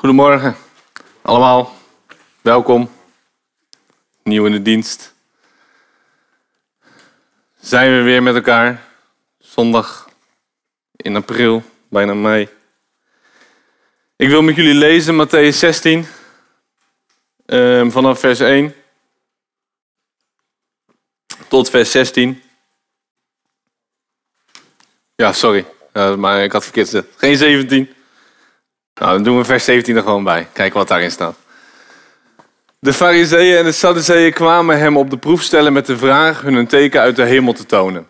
Goedemorgen allemaal, welkom, nieuw in de dienst. Zijn we weer met elkaar, zondag in april, bijna mei. Ik wil met jullie lezen Matthäus 16, ehm, vanaf vers 1 tot vers 16. Ja, sorry, maar ik had verkeerd gezet. Geen 17. Nou, dan doen we vers 17 er gewoon bij. Kijken wat daarin staat. De fariseeën en de sadduceeën kwamen hem op de proef stellen met de vraag hun een teken uit de hemel te tonen.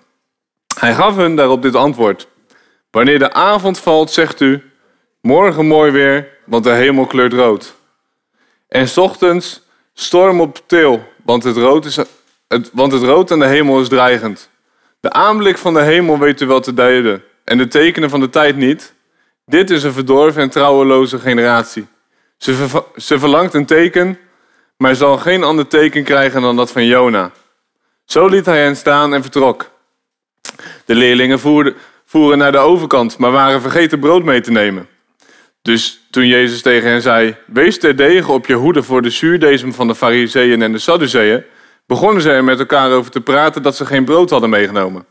Hij gaf hun daarop dit antwoord. Wanneer de avond valt, zegt u, morgen mooi weer, want de hemel kleurt rood. En s ochtends, storm op til, want het, rood is, het, want het rood aan de hemel is dreigend. De aanblik van de hemel weet u wel te duiden, en de tekenen van de tijd niet. Dit is een verdorven en trouweloze generatie. Ze, ze verlangt een teken, maar zal geen ander teken krijgen dan dat van Jona. Zo liet hij hen staan en vertrok. De leerlingen voerden, voeren naar de overkant, maar waren vergeten brood mee te nemen. Dus toen Jezus tegen hen zei: Wees terdege op je hoede voor de zuurdesem van de Fariseeën en de Sadduceeën, begonnen ze er met elkaar over te praten dat ze geen brood hadden meegenomen.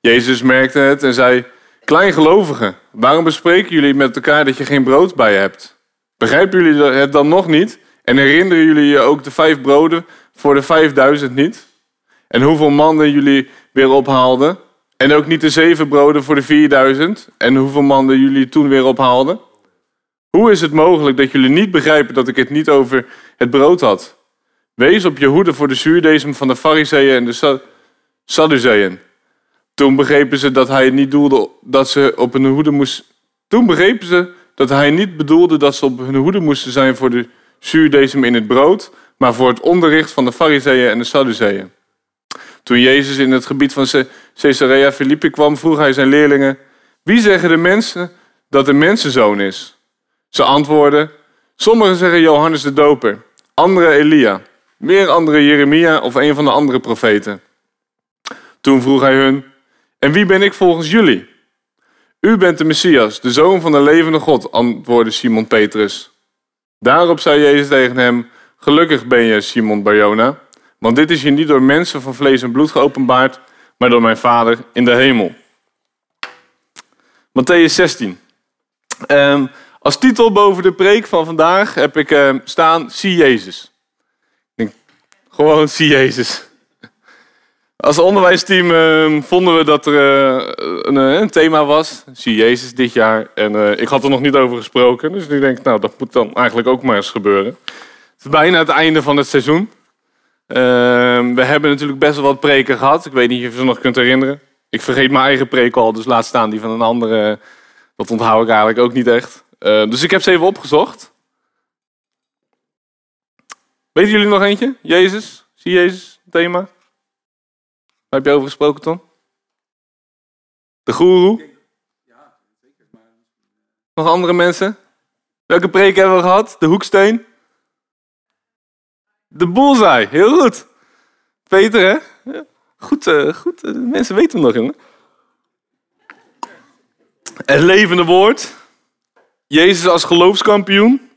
Jezus merkte het en zei: Kleingelovigen, waarom bespreken jullie met elkaar dat je geen brood bij hebt? Begrijpen jullie het dan nog niet? En herinneren jullie je ook de vijf broden voor de vijfduizend niet? En hoeveel mannen jullie weer ophaalden? En ook niet de zeven broden voor de vierduizend? En hoeveel mannen jullie toen weer ophaalden? Hoe is het mogelijk dat jullie niet begrijpen dat ik het niet over het brood had? Wees op je hoede voor de zuurdesem van de fariseeën en de Sadduceeën. Toen begrepen ze dat hij niet doelde dat ze op hun hoede moest. Toen begrepen ze dat hij niet bedoelde dat ze op hun hoede moesten zijn voor de zuurdesem in het brood, maar voor het onderricht van de Fariseeën en de Sadduceeën. Toen Jezus in het gebied van Caesarea Philippi kwam, vroeg hij zijn leerlingen: Wie zeggen de mensen dat de mensenzoon is? Ze antwoordden: Sommigen zeggen Johannes de Doper, anderen Elia, meer anderen Jeremia of een van de andere profeten. Toen vroeg hij hun: en wie ben ik volgens jullie? U bent de Messias, de zoon van de levende God, antwoordde Simon Petrus. Daarop zei Jezus tegen hem: Gelukkig ben je, Simon Barjona, want dit is je niet door mensen van vlees en bloed geopenbaard, maar door mijn Vader in de hemel. Matthäus 16. Ehm, als titel boven de preek van vandaag heb ik ehm, staan: Zie Jezus. denk, gewoon zie Jezus. Als onderwijsteam uh, vonden we dat er een, eh, een, thema was. Zie Jezus dit jaar. En uh, ik had er nog niet over gesproken. Dus ik denk, nou, dat moet dan eigenlijk ook maar eens gebeuren. Het is bijna het einde van het seizoen. Ehm, we hebben natuurlijk best wel wat preken gehad. Ik weet niet of je ze nog kunt herinneren. Ik vergeet mijn eigen preek al, dus laat staan die van een andere. Dat onthoud ik eigenlijk ook niet echt. Ehm, dus ik heb ze even opgezocht. Weten jullie nog eentje? Jezus? Zie Jezus, thema? Waar heb je over gesproken, Tom? De goeroe? Nog andere mensen? Welke preek hebben we gehad? De hoeksteen? De boelzaai, heel goed. Peter, hè? Goed, uh, goed. Uh, mensen weten hem nog, jongen. Het levende woord. Jezus als geloofskampioen.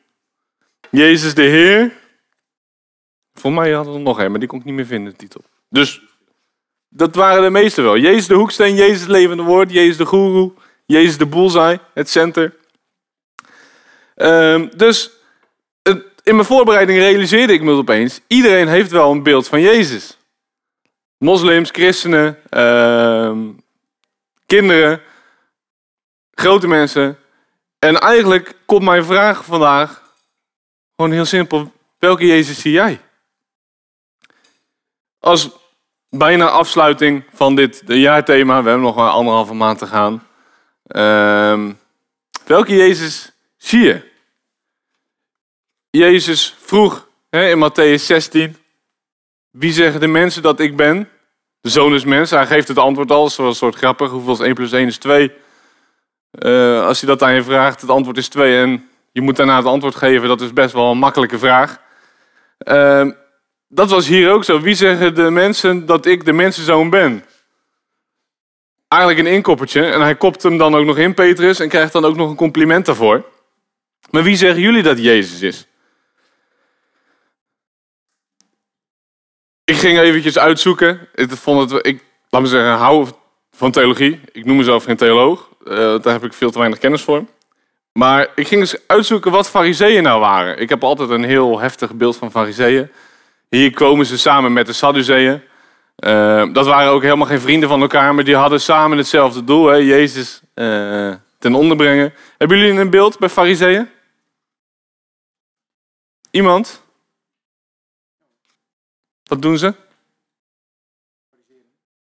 Jezus de Heer. Voor mij hadden we er nog een, maar die kon ik niet meer vinden, de titel. Dus dat waren de meeste wel. Jezus de hoeksteen, Jezus het levende woord, Jezus de goeroe, Jezus de bullseye, het center. Um, dus in mijn voorbereiding realiseerde ik me opeens, iedereen heeft wel een beeld van Jezus. Moslims, christenen, uh, kinderen, grote mensen. En eigenlijk komt mijn vraag vandaag gewoon heel simpel. Welke Jezus zie jij? Als bijna afsluiting van dit jaarthema. We hebben nog maar anderhalve maand te gaan. Uh, welke Jezus zie je? Jezus vroeg hè, in Matthäus 16: Wie zeggen de mensen dat ik ben? De zoon is mens. Hij geeft het antwoord al, een soort grappig. Hoeveel is 1 plus 1 is 2? Uh, als je dat aan je vraagt, het antwoord is 2 en je moet daarna het antwoord geven, dat is best wel een makkelijke vraag. Uh, dat was hier ook zo. Wie zeggen de mensen dat ik de mensenzoon ben? Eigenlijk een inkoppertje. En hij kopt hem dan ook nog in, Petrus, en krijgt dan ook nog een compliment daarvoor. Maar wie zeggen jullie dat Jezus is? Ik ging eventjes uitzoeken. Ik vond ik, laat me zeggen, hou van theologie. Ik noem mezelf geen theoloog. Uh, daar heb ik veel te weinig kennis voor. Maar ik ging eens uitzoeken wat fariseeën nou waren. Ik heb altijd een heel heftig beeld van fariseeën. Hier komen ze samen met de Sadduceeën. Uh, dat waren ook helemaal geen vrienden van elkaar, maar die hadden samen hetzelfde doel. Hè? Jezus uh, ten onder brengen. Hebben jullie een beeld bij fariseeën? Iemand? Wat doen ze?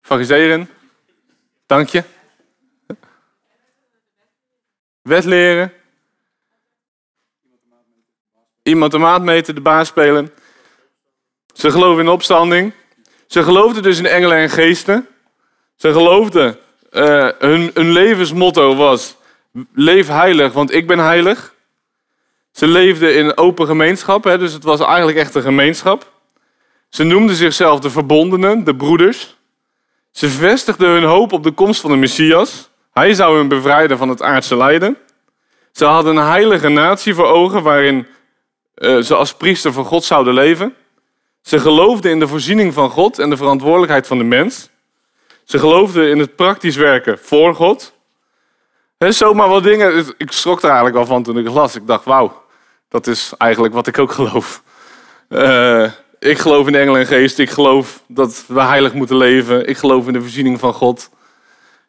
Fariseeren. Dank je. Wet leren. Iemand de maat meten, de baas spelen. Ze geloven in opstanding. Ze geloofden dus in engelen en geesten. Ze geloofden, uh, hun, levensmotto was, leef heilig, want ik ben heilig. Ze leefden in open gemeenschap, hè, dus het was eigenlijk echt een gemeenschap. Ze noemden zichzelf de verbondenen, de broeders. Ze vestigden hun hoop op de komst van de Messias. Hij zou hun bevrijden van het aardse lijden. Ze hadden een heilige natie voor ogen waarin uh, ze als priester voor God zouden leven. Ze geloofden in de voorziening van God en de verantwoordelijkheid van de mens. Ze geloofden in het praktisch werken voor God. He, zomaar wat dingen. Ik schrok er eigenlijk wel van toen ik het las. Ik dacht, wauw, dat is eigenlijk wat ik ook geloof. Uh, ik geloof in engelen en geest. Ik geloof dat we heilig moeten leven. Ik geloof in de voorziening van God.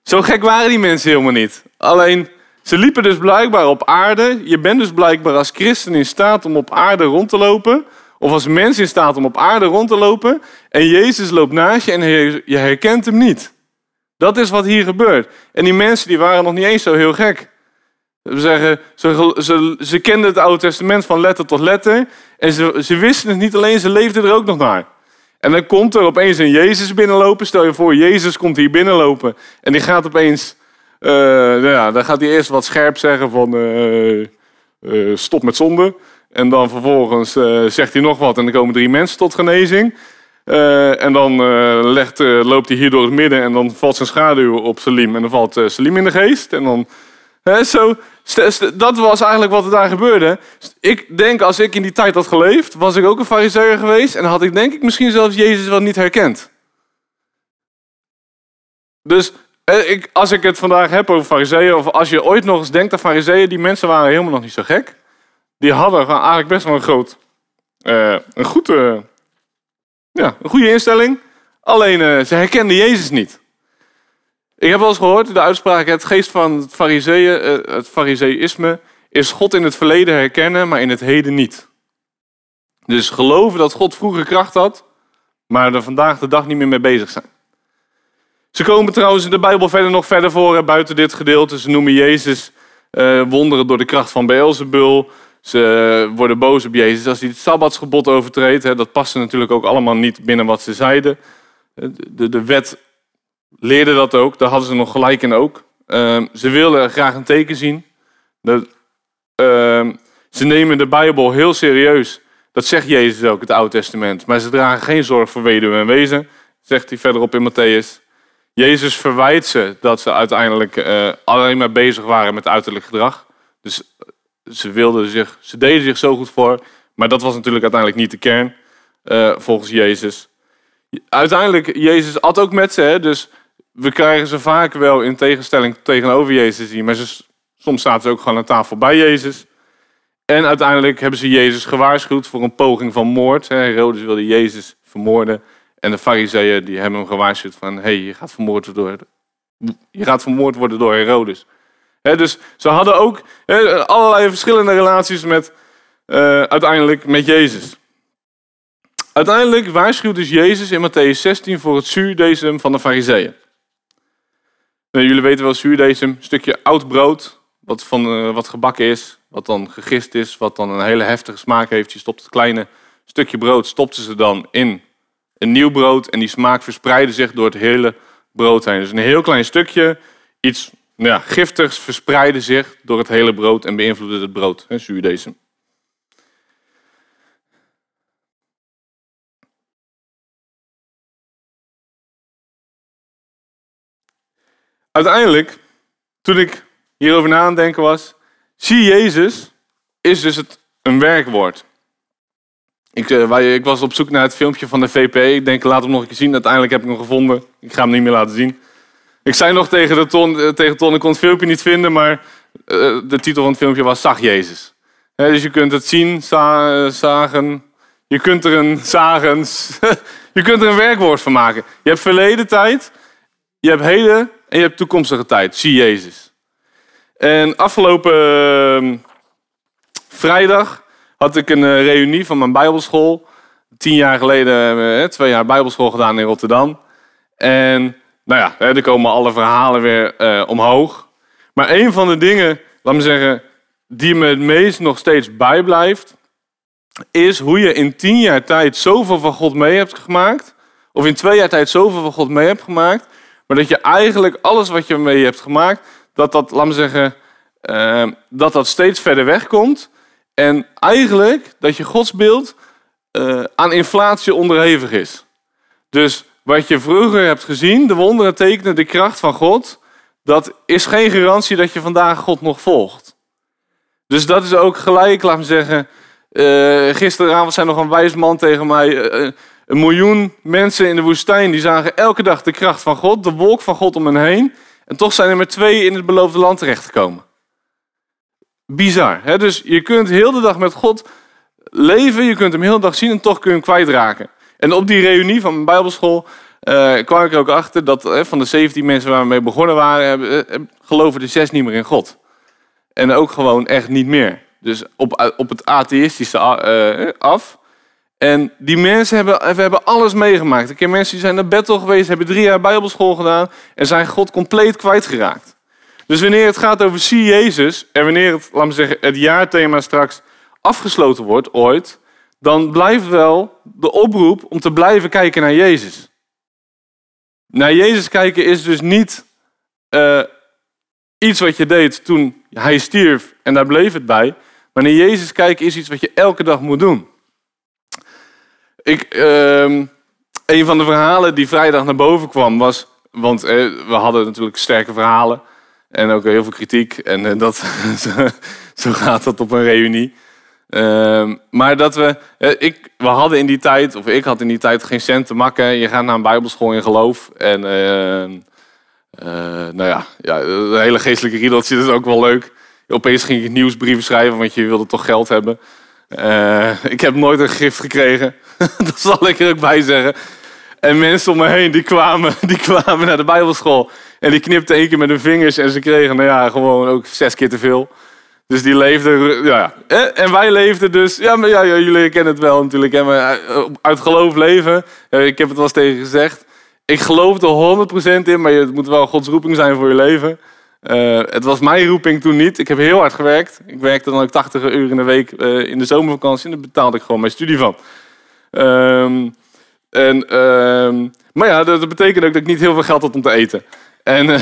Zo gek waren die mensen helemaal niet. Alleen, ze liepen dus blijkbaar op aarde. Je bent dus blijkbaar als christen in staat om op aarde rond te lopen. Of als mens in staat om op aarde rond te lopen. En Jezus loopt naast je en je herkent hem niet. Dat is wat hier gebeurt. En die mensen die waren nog niet eens zo heel gek. We zeggen, ze, ze, ze kenden het Oude Testament van letter tot letter. En ze, ze wisten het niet alleen, ze leefden er ook nog naar. En dan komt er opeens een Jezus binnenlopen. Stel je voor, Jezus komt hier binnenlopen. En die gaat opeens, uh, nou ja, dan gaat hij eerst wat scherp zeggen van uh, uh, stop met zonde. En dan vervolgens zegt hij nog wat en dan komen drie mensen tot genezing. en dan legt, loopt hij hier door het midden en dan valt zijn schaduw op Salim. En dan valt Salim in de geest. En dan zo, dat was eigenlijk wat er daar gebeurde. Ik denk, als ik in die tijd had geleefd, was ik ook een fariseer geweest. En had ik denk ik misschien zelfs Jezus wel niet herkend. Dus ik, als ik het vandaag heb over fariseeën, of als je ooit nog eens denkt aan fariseeën, die mensen waren helemaal nog niet zo gek. Die hadden eigenlijk best wel een groot, uh, een, goede, ja, een goede instelling. Alleen uh, ze herkenden Jezus niet. Ik heb wel eens gehoord de uitspraak: het geest van het, fariseeën, eh, het fariseïsme is God in het verleden herkennen, maar in het heden niet. Dus geloven dat God vroeger kracht had, maar er vandaag de dag niet meer mee bezig zijn. Ze komen trouwens in de Bijbel verder nog verder voor, buiten dit gedeelte. Ze noemen Jezus wonderen door de kracht van Beelzebul. Ze worden boos op Jezus als hij het Sabbatsgebod overtreedt. Dat paste natuurlijk ook allemaal niet binnen wat ze zeiden. De, de wet leerden dat ook. Daar hadden ze nog gelijk in ook. Uh, ze wilden graag een teken zien. Uh, ze nemen de Bijbel heel serieus. Dat zegt Jezus ook, het Oude Testament. Maar ze dragen geen zorg voor weduwe en wezen, zegt hij verderop in Matthäus. Jezus verwijt ze dat ze uiteindelijk uh, alleen maar bezig waren met uiterlijk gedrag. Dus eh, ze, wilden zich, ze deden zich zo goed voor. Maar dat was natuurlijk uiteindelijk niet de kern, uh, volgens Jezus. Uiteindelijk, Jezus had ook met ze, hè, dus we krijgen ze vaak wel in tegenstelling tegenover Jezus zien. Maar soms zaten ze ook gewoon aan tafel bij Jezus. En uiteindelijk hebben ze Jezus gewaarschuwd voor een poging van moord. Herodes wilde Jezus vermoorden. En de fariseeën die hebben hem gewaarschuwd van... hé, hey, je, gaat vermoord worden, je gaat vermoord worden door Herodes. Dus ze hadden ook allerlei verschillende relaties met, uh, uiteindelijk met Jezus. Uiteindelijk waarschuwt dus Jezus in Matthäus 16 voor het zuurdesem van de fariseeën. Nou, jullie weten wel, zuurdesem, een stukje oud brood, wat, van, uh, wat gebakken is, wat dan gegist is, wat dan een hele heftige smaak heeft. Je stopt het kleine stukje brood, stopten ze dan in een nieuw brood en die smaak verspreidde zich door het hele brood heen. Dus een heel klein stukje, iets ja, giftigs verspreidde zich door het hele brood en beïnvloedde het brood, hè, zuurdesem. Uiteindelijk, toen ik hierover na aan denken was, zie Jezus is dus het, een werkwoord. Ik, wij, ik was op zoek naar het filmpje van de VP. Ik denk, laat hem nog een keer zien. Uiteindelijk heb ik hem gevonden. Ik ga hem niet meer laten zien. Ik zei nog tegen, de ton, uh, tegen Ton, ik kon het filmpje niet vinden, maar uh, de titel van het filmpje was Zag Jezus. Dus je kunt het zien, za zagen. Je kunt er een zagens. je kunt er een werkwoord van maken. Je hebt verleden tijd, je hebt heden en je hebt toekomstige tijd. Zie Jezus. En afgelopen ehm, vrijdag had ik een reunie van mijn bijbelschool. Tien jaar geleden twee jaar bijbelschool gedaan in Rotterdam. En nou ja, er komen alle verhalen weer uh, omhoog. Maar een van de dingen, laat me zeggen, die me het meest nog steeds bijblijft, is hoe je in tien jaar tijd zoveel van God mee hebt gemaakt. Of in twee jaar tijd zoveel van God mee hebt gemaakt. Maar dat je eigenlijk alles wat je mee hebt gemaakt, dat dat, laat me zeggen, uh, dat dat steeds verder wegkomt. En eigenlijk dat je godsbeeld uh, aan inflatie onderhevig is. Dus wat je vroeger hebt gezien, de wonderen tekenen de kracht van God, dat is geen garantie dat je vandaag God nog volgt. Dus dat is ook gelijk, laat me zeggen. Uh, gisteravond zei nog een wijs man tegen mij. Uh, een miljoen mensen in de woestijn die zagen elke dag de kracht van God, de wolk van God om hen heen. En toch zijn er maar twee in het beloofde land terechtgekomen. Bizar. Hè? Dus je kunt heel de dag met God leven, je kunt hem heel de dag zien en toch kun je hem kwijtraken. En op die reunie van mijn bijbelschool uh, kwam ik ook achter dat uh, van de 17 mensen waar we mee begonnen waren, uh, geloven de zes niet meer in God. En ook gewoon echt niet meer. Dus op, op het atheïstische af. En die mensen hebben, we hebben alles meegemaakt. Ik ken mensen die zijn naar Bethel geweest, hebben drie jaar bijbelschool gedaan en zijn God compleet kwijtgeraakt. Dus wanneer het gaat over zie Jezus en wanneer het, laat me zeggen, het jaarthema straks afgesloten wordt ooit, dan blijft wel de oproep om te blijven kijken naar Jezus. Naar Jezus kijken is dus niet uh, iets wat je deed toen hij stierf en daar bleef het bij. Maar naar Jezus kijken is iets wat je elke dag moet doen. Ik, uh, een van de verhalen die vrijdag naar boven kwam was, want uh, we hadden natuurlijk sterke verhalen en ook heel veel kritiek. En uh, dat, zo gaat dat op een reunie. Uh, maar dat we, uh, ik, we hadden in die tijd, of ik had in die tijd geen cent te makken. Je gaat naar een bijbelschool in geloof. En uh, nou ja, ja, de hele geestelijke riedeltje is ook wel leuk. Opeens ging ik nieuwsbrieven schrijven, want je wilde toch geld hebben. ik heb nooit een gift gekregen. dat zal ik er ook bij zeggen. En mensen om me heen, die kwamen, die kwamen naar de bijbelschool. En die knipten één keer met hun vingers en ze kregen, nou ja, gewoon ook zes keer te veel. Dus die leefden, ja. En wij leefden dus, ja, maar ja, jullie kennen het wel natuurlijk. Maar eh, uit geloof leven, ik heb het wel eens tegen gezegd. Ik geloof er 100% in, maar het moet wel Gods roeping zijn voor je leven. Het was mijn roeping toen niet. Ik heb heel hard gewerkt. Ik werkte dan ook 80 uur in de week in de zomervakantie. En daar betaalde ik gewoon mijn studie van. Um, en, um, maar ja, dat, betekent ook dat ik niet heel veel geld had om te eten. En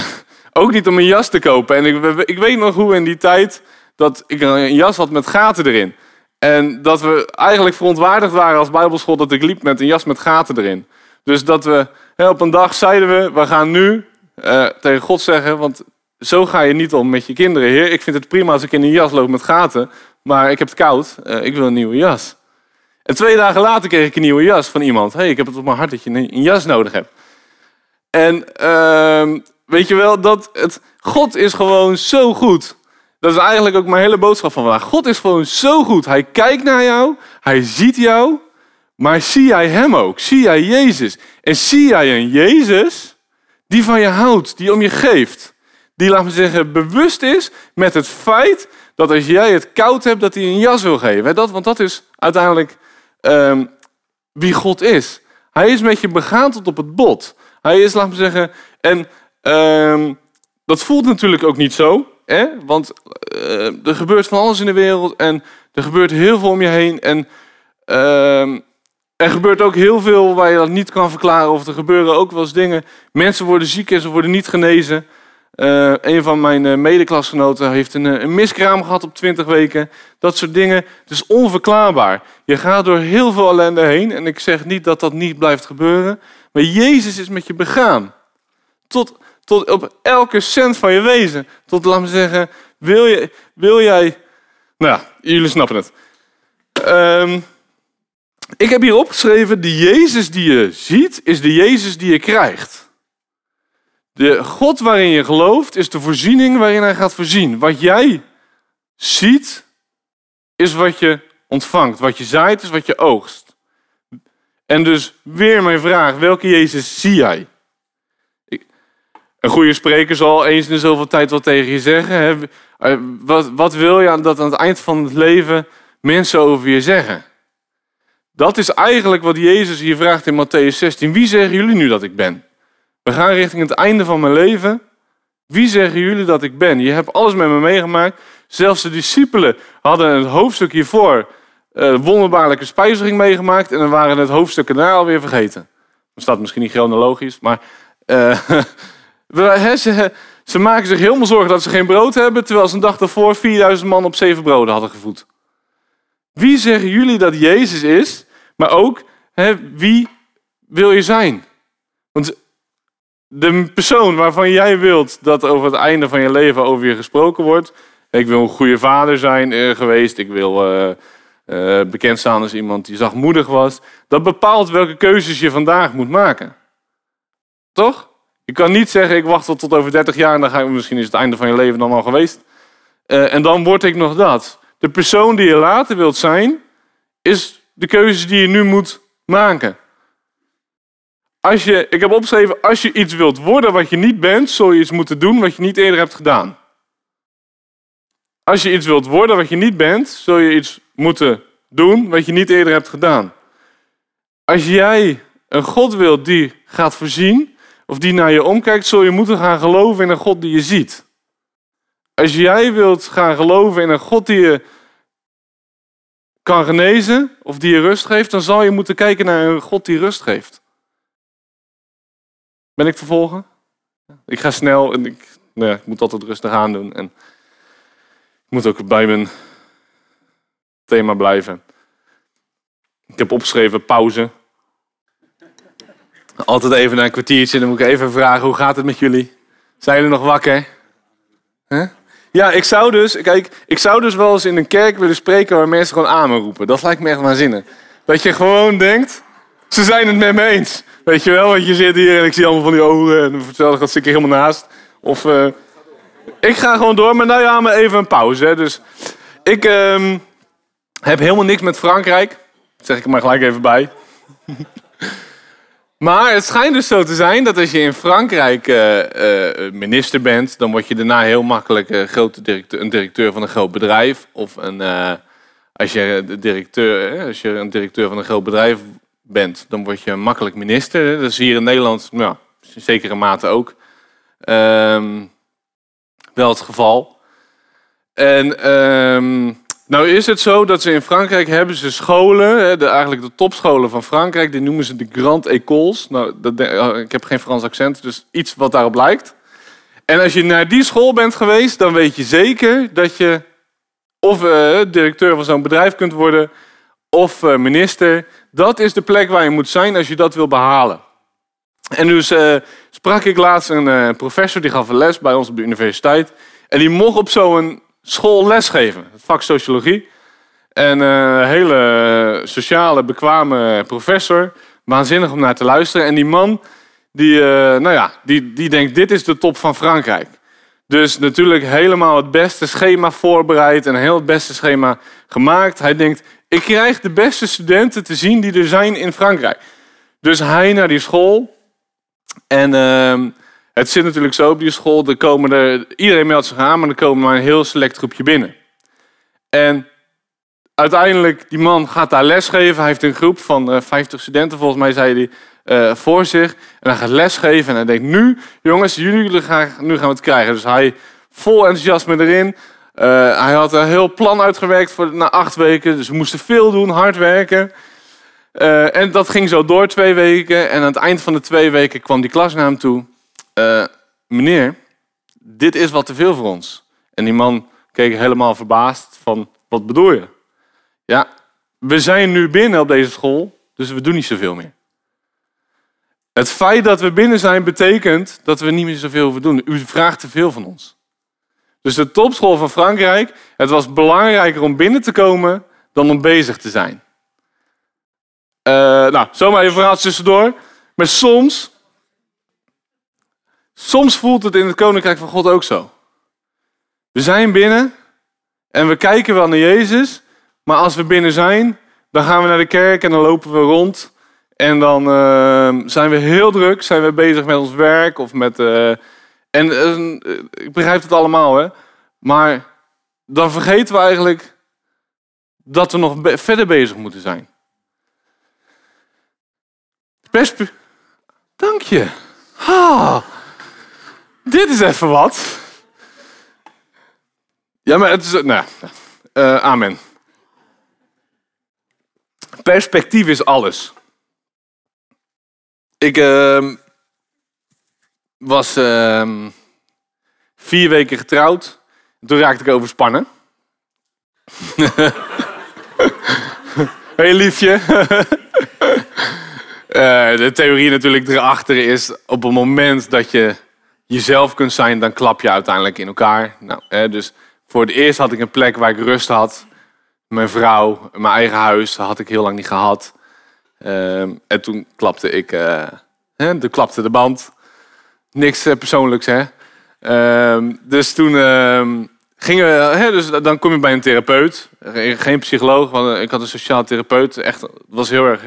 ook niet om een jas te kopen. En ik, ik weet nog hoe in die tijd dat ik een jas had met gaten erin. En dat we eigenlijk verontwaardigd waren als bijbelschool dat ik liep met een jas met gaten erin. Dus dat we op een dag zeiden we, we gaan nu uh, tegen God zeggen, want zo ga je niet om met je kinderen. Heer, ik vind het prima als ik in een jas loop met gaten, maar ik heb het koud, uh, ik wil een nieuwe jas. En twee dagen later kreeg ik een nieuwe jas van iemand. hey, ik heb het op mijn hart dat je een jas nodig hebt. En uh, weet je wel, dat het, God is gewoon zo goed. Dat is eigenlijk ook mijn hele boodschap van vandaag. God is gewoon zo goed. Hij kijkt naar jou, hij ziet jou, maar zie jij hem ook? Zie jij Jezus? En zie jij een Jezus die van je houdt, die om je geeft? Die, laat me zeggen, bewust is met het feit dat als jij het koud hebt, dat hij een jas wil geven. Dat, want dat is uiteindelijk um, wie God is. Hij is met je begaan tot op het bot. Hij is, laat me zeggen, en um, dat voelt natuurlijk ook niet zo. Want uh, er gebeurt van alles in de wereld en er gebeurt heel veel om je heen. En uh, er gebeurt ook heel veel waar je dat niet kan verklaren. Of er gebeuren ook wel eens dingen. Mensen worden ziek en ze worden niet genezen. Uh, een van mijn uh, medeklasgenoten heeft een, een, miskraam gehad op 20 weken. Dat soort dingen. Het is onverklaarbaar. Je gaat door heel veel ellende heen. En ik zeg niet dat dat niet blijft gebeuren. Maar Jezus is met je begaan. Tot, tot op elke cent van je wezen. Tot, laat me zeggen, wil, je, wil jij Nou ja, jullie snappen het. Ehm, ik heb hier opgeschreven, de Jezus die je ziet, is de Jezus die je krijgt. De God waarin je gelooft, is de voorziening waarin hij gaat voorzien. Wat jij ziet, is wat je ontvangt. Wat je zaait, is wat je oogst. En dus weer mijn vraag, welke Jezus zie jij? Een goede spreker zal eens in zoveel tijd wat tegen je zeggen. Eh, wat, wat wil je dat aan het eind van het leven mensen over je zeggen? Dat is eigenlijk wat Jezus hier vraagt in Matthäus 16. Wie zeggen jullie nu dat ik ben? We gaan richting het einde van mijn leven. Wie zeggen jullie dat ik ben? Je hebt alles met me meegemaakt. Zelfs de discipelen hadden het hoofdstuk hiervoor uh, wonderbaarlijke spijziging meegemaakt. En dan waren het hoofdstuk daarna alweer vergeten. Dat staat misschien niet chronologisch, maar uh, ze, ze, maken zich helemaal zorgen dat ze geen brood hebben. Terwijl ze een dag daarvoor 4000 man op zeven broden hadden gevoed. Wie zeggen jullie dat Jezus is? Maar ook, wie wil je zijn? Want de persoon waarvan jij wilt dat over het einde van je leven over je gesproken wordt. Ik wil een goede vader zijn uh, geweest. Ik wil uh, uh, bekend staan als iemand die zachtmoedig was. Dat bepaalt welke keuzes je vandaag moet maken. Toch? Je kan niet zeggen, ik wacht tot over 30 jaar en dan ga ik, misschien is het einde van je leven dan al geweest. en dan word ik nog dat. De persoon die je later wilt zijn, is de keuzes die je nu moet maken. Als je, ik heb opgeschreven, als je iets wilt worden wat je niet bent, zul je iets moeten doen wat je niet eerder hebt gedaan. Als je iets wilt worden wat je niet bent, zul je iets moeten doen wat je niet eerder hebt gedaan. Als jij een God wilt die gaat voorzien, of die naar je omkijkt, zul je moeten gaan geloven in een God die je ziet. Als jij wilt gaan geloven in een God die je kan genezen, of die je rust geeft, dan zal je moeten kijken naar een God die rust geeft. Ben ik te volgen? Ik ga snel en ik, nou ja, ik moet altijd rustig aan doen. En ik moet ook bij mijn thema blijven. Ik heb opgeschreven pauze. Altijd even naar een kwartiertje. Dan moet ik even vragen, hoe gaat het met jullie? Zijn jullie nog wakker? Ja, ik zou dus, kijk, ik zou dus wel eens in een kerk willen spreken waar mensen gewoon amen roepen. Dat lijkt me echt waanzinnig. Dat je gewoon denkt, ze zijn het met me eens. Weet je wel, want je zit hier en ik zie allemaal van die ogen en vertel dat zit ik helemaal naast. Of uh, ik ga gewoon door, maar nou ja, maar even een pauze. Hè. Dus ik um, heb helemaal niks met Frankrijk. Dat zeg ik er maar gelijk even bij. Maar het schijnt dus zo te zijn dat als je in Frankrijk uh, uh, minister bent, dan word je daarna heel makkelijk directeur, een directeur van een groot bedrijf. Of een, als, je directeur, als je een directeur van een groot bedrijf bent, dan word je makkelijk minister. Dat is hier in Nederland, nou, in zekere mate ook um, wel het geval. En um, nou is het zo dat ze in Frankrijk hebben ze scholen, eigenlijk de topscholen van Frankrijk, die noemen ze de Grand Écoles. Nou, dat, oh, ik heb geen Frans accent, dus iets wat daarop lijkt. En als je naar die school bent geweest, dan weet je zeker dat je of uh, directeur van zo'n bedrijf kunt worden, of uh, minister. Dat is de plek waar je moet zijn als je dat wil behalen. En dus sprak ik laatst een professor, die gaf een les bij ons op de universiteit. En die mocht op zo'n school lesgeven, vak sociologie. En een uh, hele sociale, bekwame professor. Waanzinnig om naar te luisteren. En die man, die, nou ja, die, die denkt, dit is de top van Frankrijk. Dus natuurlijk helemaal het beste schema voorbereid en heel het beste schema gemaakt. Hij denkt, ik krijg de beste studenten te zien die er zijn in Frankrijk. Dus hij naar die school. En uh, het zit natuurlijk zo op die school. Er komen er, iedereen meldt zich aan, maar er komen maar een heel select groepje binnen. En uiteindelijk, die man gaat daar lesgeven. Hij heeft een groep van uh, eh, 50 studenten, volgens mij zei hij, uh, voor zich. En hij gaat lesgeven en hij denkt, nu jongens, jullie gaan, nu gaan we het krijgen. Dus hij vol enthousiasme erin. Uh, hij had een heel plan uitgewerkt voor na acht weken. Dus we moesten veel doen, hard werken. En dat ging zo door twee weken. En aan het eind van de twee weken kwam die klas naar hem toe. Uh, meneer, dit is wat te veel voor ons. En die man keek helemaal verbaasd van, wat bedoel je? Ja, we zijn nu binnen op deze school, dus we doen niet zoveel meer. Het feit dat we binnen zijn betekent dat we niet meer zoveel hoeven doen. U vraagt te veel van ons. Dus de topschool van Frankrijk, het was belangrijker om binnen te komen dan om bezig te zijn. Uh, nou, zomaar even verhaal tussendoor. Maar soms, soms voelt het in het koninkrijk van God ook zo. We zijn binnen en we kijken wel naar Jezus, maar als we binnen zijn, dan gaan we naar de kerk en dan lopen we rond. En dan uh, zijn we heel druk, zijn we bezig met ons werk of met. Uh, en uh, ik begrijp het allemaal, hè. Maar dan vergeten we eigenlijk dat we nog verder bezig moeten zijn. Perspe Dank je. dit is even wat. Ja, maar het is. Nou, uh, amen. Perspectief is alles. Ik uh, was uh, vier weken getrouwd. Toen raakte ik overspannen. hey liefje. uh, de theorie natuurlijk erachter is, op het moment dat je jezelf kunt zijn, dan klap je uiteindelijk in elkaar. Nou, hè, dus voor het eerst had ik een plek waar ik rust had. Mijn vrouw, mijn eigen huis, had ik heel lang niet gehad. Ehm, en toen klapte ik, uh, hè, klapte de band. Niks uh, persoonlijks, hè. Ehm, dus toen uh, gingen we, hè, dus dan kom je bij een therapeut. Geen psycholoog, want ik had een sociaal therapeut. Echt, was heel erg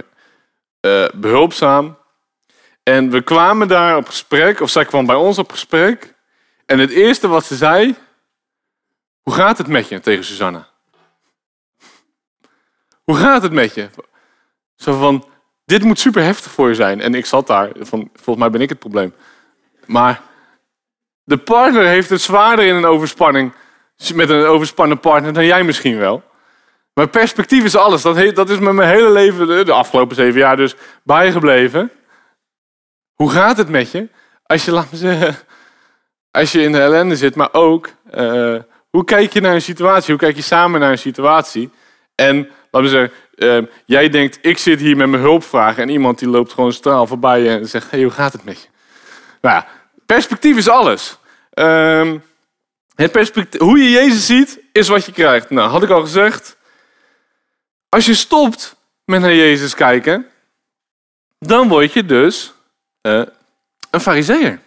behulpzaam. En we kwamen daar op gesprek, of zij kwam bij ons op gesprek. En het eerste wat ze zei, hoe gaat het met je tegen Susanna? Hoe gaat het met je? Zo van, dit moet super heftig voor je zijn. En ik zat daar, van, volgens mij ben ik het probleem. Maar de partner heeft het zwaarder in een overspanning, met een overspannen partner, dan jij misschien wel. Maar perspectief is alles. Dat, dat is met mijn hele leven, de afgelopen zeven jaar dus, bijgebleven. Hoe gaat het met je? Als je, laat me zeggen, als je in de ellende zit, maar ook, uh, hoe kijk je naar een situatie? Hoe kijk je samen naar een situatie? En, laten we zeggen, uh, jij denkt, ik zit hier met mijn hulpvragen en iemand die loopt gewoon straal voorbij en zegt, hoe gaat het met je? Nou ja, perspectief is alles. Uh, het perspectief, hoe je Jezus ziet, is wat je krijgt. Nou, had ik al gezegd. Als je stopt met naar Jezus kijken, dan word je dus uh, een fariseer.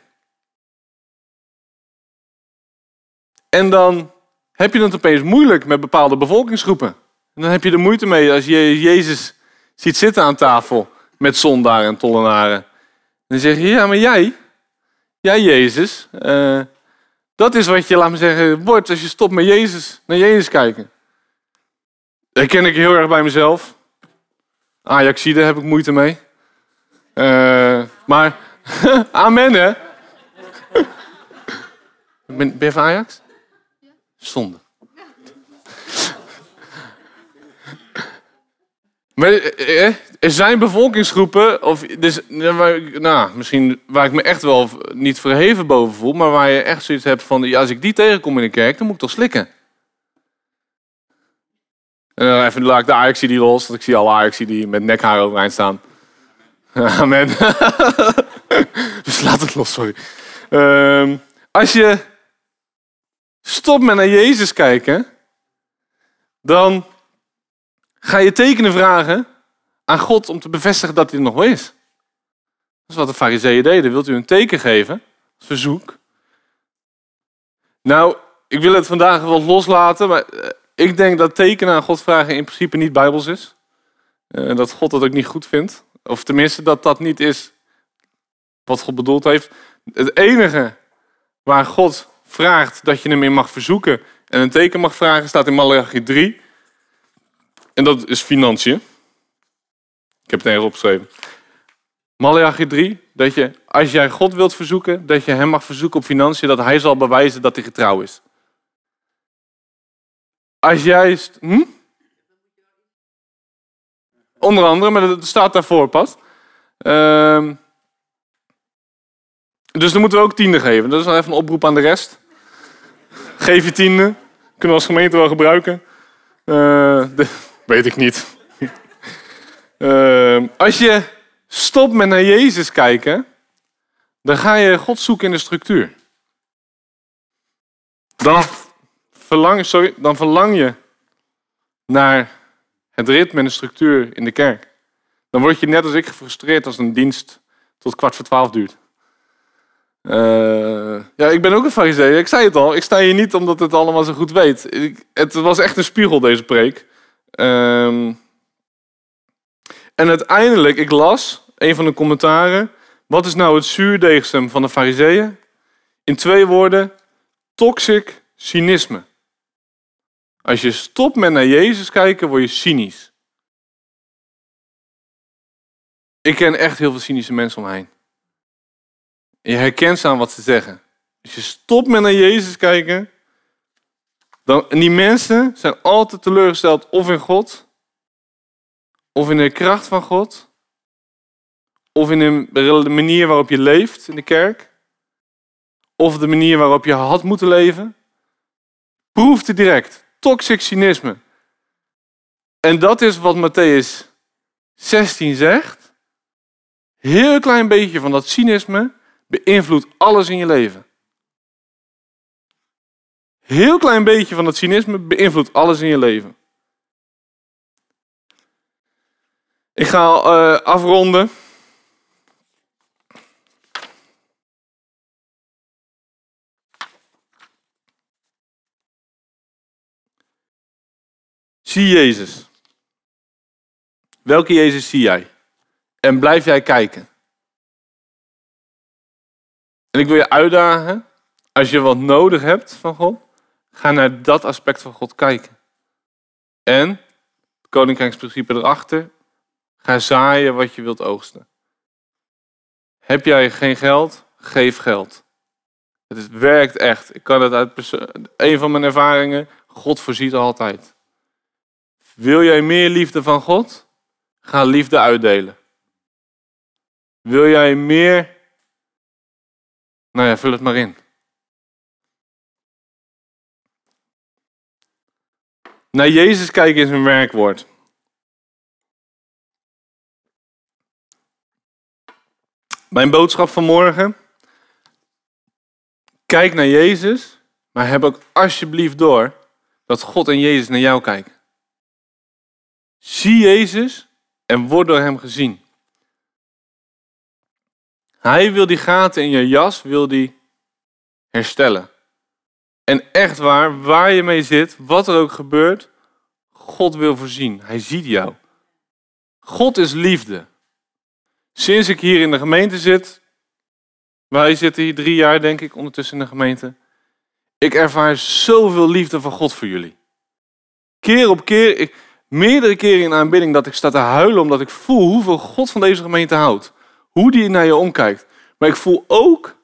En dan heb je het opeens moeilijk met bepaalde bevolkingsgroepen. En dan heb je er moeite mee als je Jezus ziet zitten aan tafel met zondaren en tollenaren. En dan zeg je, ja, maar jij, jij Jezus, uh, dat is wat je, laat me zeggen, wordt als je stopt met Jezus, naar Jezus kijken. Dat ken ik heel erg bij mezelf. Ajaxide heb ik moeite mee. Uh, maar, amen hè. Ben, je van Ajax? Zonde. Maar eh, eh, er zijn bevolkingsgroepen, of dus, nou, misschien waar ik me echt wel niet verheven boven voel, maar waar je echt zoiets hebt van, ja, als ik die tegenkom in de kerk, dan moet ik toch slikken. En even laat ik de Ajax die los, want ik zie alle Ajax die met nekhaar overeind staan. Amen. dus laat het los, sorry. Um, als je stopt met naar Jezus kijken, dan ga je tekenen vragen aan God om te bevestigen dat hij er nog wel is. Dat is wat de fariseeën deden. Wilt u een teken geven? Als verzoek. Nou, ik wil het vandaag wel loslaten, maar eh, ik denk dat tekenen aan God vragen in principe niet bijbels is. Uh, dat God dat ook niet goed vindt. Of tenminste dat dat niet is wat God bedoeld heeft. Het enige waar God vraagt dat je hem in mag verzoeken en een teken mag vragen, staat in Malachi 3. En dat is financiën. Ik heb het ergens opgeschreven. Malachi 3, dat je, als jij God wilt verzoeken, dat je hem mag verzoeken op financiën, dat hij zal bewijzen dat hij getrouw is. Als jij... Hm? Onder andere, maar dat staat daarvoor pas. Ehm, dus dan moeten we ook tiende geven. Dat is dan even een oproep aan de rest. Geef je tiende. Kunnen we als gemeente wel gebruiken. Uh, weet ik niet. uh, als je stopt met naar Jezus kijken, dan ga je God zoeken in de structuur. Dan verlang, sorry, dan verlang je naar het ritme en de structuur in de kerk. Dan word je net als ik gefrustreerd als een dienst tot kwart voor twaalf duurt. Uh, ja, ik ben ook een fariseer. Ik zei het al. Ik sta hier niet omdat het allemaal zo goed weet. Ik, het was echt een spiegel, deze preek. Uh, en uiteindelijk, ik las een van de commentaren. Wat is nou het zuurdeegsem van de fariseeën? In twee woorden, toxic cynisme. Als je stopt met naar Jezus kijken, word je cynisch. Ik ken echt heel veel cynische mensen om me heen. Je herkent ze aan wat ze zeggen. Als je stopt met naar Jezus kijken, dan, en die mensen zijn altijd teleurgesteld of in God, of in de kracht van God, of in de manier waarop je leeft in de kerk, of de manier waarop je had moeten leven. Proef het direct. Toxic cynisme. En dat is wat Matthäus 16 zegt. Heel klein beetje van dat cynisme beïnvloedt alles in je leven. Heel klein beetje van dat cynisme beïnvloedt alles in je leven. Ik ga uh, afronden. Zie Jezus. Welke Jezus zie jij? En blijf jij kijken. En ik wil je uitdagen, als je wat nodig hebt van God, ga naar dat aspect van God kijken. En, het koninkrijksprincipe erachter, ga zaaien wat je wilt oogsten. Heb jij geen geld? Geef geld. Het werkt echt. Ik kan het uit een van mijn ervaringen. God voorziet altijd. Wil jij meer liefde van God? Ga liefde uitdelen. Wil jij meer? Nou ja, vul het maar in. Naar Jezus kijken is een werkwoord. Mijn boodschap van morgen. Kijk naar Jezus, maar heb ook alsjeblieft door dat God en Jezus naar jou kijken. Zie Jezus en word door Hem gezien. Hij wil die gaten in je jas, wil die herstellen. En echt waar, waar je mee zit, wat er ook gebeurt, God wil voorzien. Hij ziet jou. God is liefde. Sinds ik hier in de gemeente zit, wij zitten hier drie jaar denk ik ondertussen in de gemeente, ik ervaar zoveel liefde van God voor jullie. Keer op keer, ik, meerdere keren in aanbidding dat ik sta te huilen omdat ik voel hoeveel God van deze gemeente houdt. Hoe die naar je omkijkt. Maar ik voel ook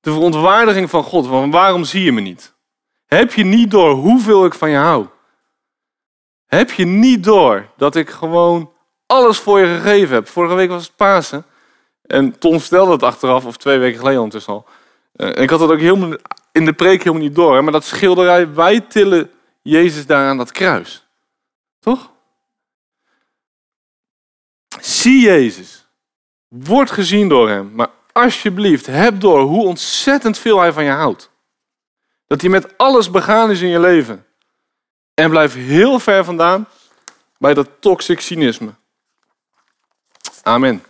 de verontwaardiging van God. Van waarom zie je me niet? Heb je niet door hoeveel ik van je hou? Heb je niet door dat ik gewoon alles voor je gegeven heb? Vorige week was het Pasen. En Tom vertelde het achteraf, of twee weken geleden ondertussen al. Eh, en ik had het ook helemaal in de preek helemaal niet door. Maar dat schilderij, wij tillen Jezus daar aan dat kruis. Zie Jezus. Word gezien door Hem. Maar alsjeblieft, heb door hoe ontzettend veel Hij van je houdt. Dat Hij met alles begaan is in je leven. En blijf heel ver vandaan bij dat toxic cynisme. Amen.